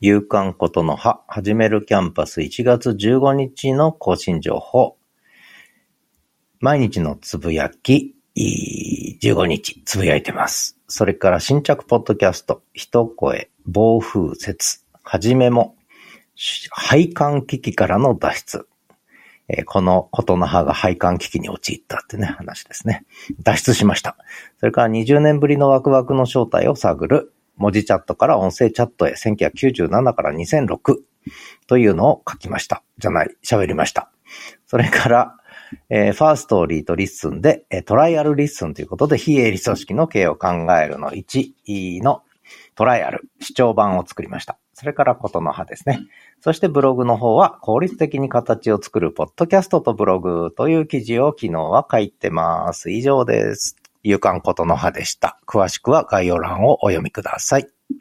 夕刊ことの葉、始めるキャンパス1月15日の更新情報。毎日のつぶやき、15日つぶやいてます。それから新着ポッドキャスト、一声、暴風雪、はじめも、配管危機からの脱出。えー、このことの葉が配管危機に陥ったってね、話ですね。脱出しました。それから20年ぶりのワクワクの正体を探る。文字チャットから音声チャットへ1997から2006というのを書きました。じゃない、喋りました。それから、えー、 Firstory と LISTEN で、えー、トライアル LISTEN ということで、非営利組織の経営を考えるの1のトライアル、視聴版を作りました。それからことの葉ですね。そしてブログの方は効率的に形を作るポッドキャストとブログという記事を昨日は書いてます。以上です。夕刊ことの葉でした。詳しくは概要欄をお読みください。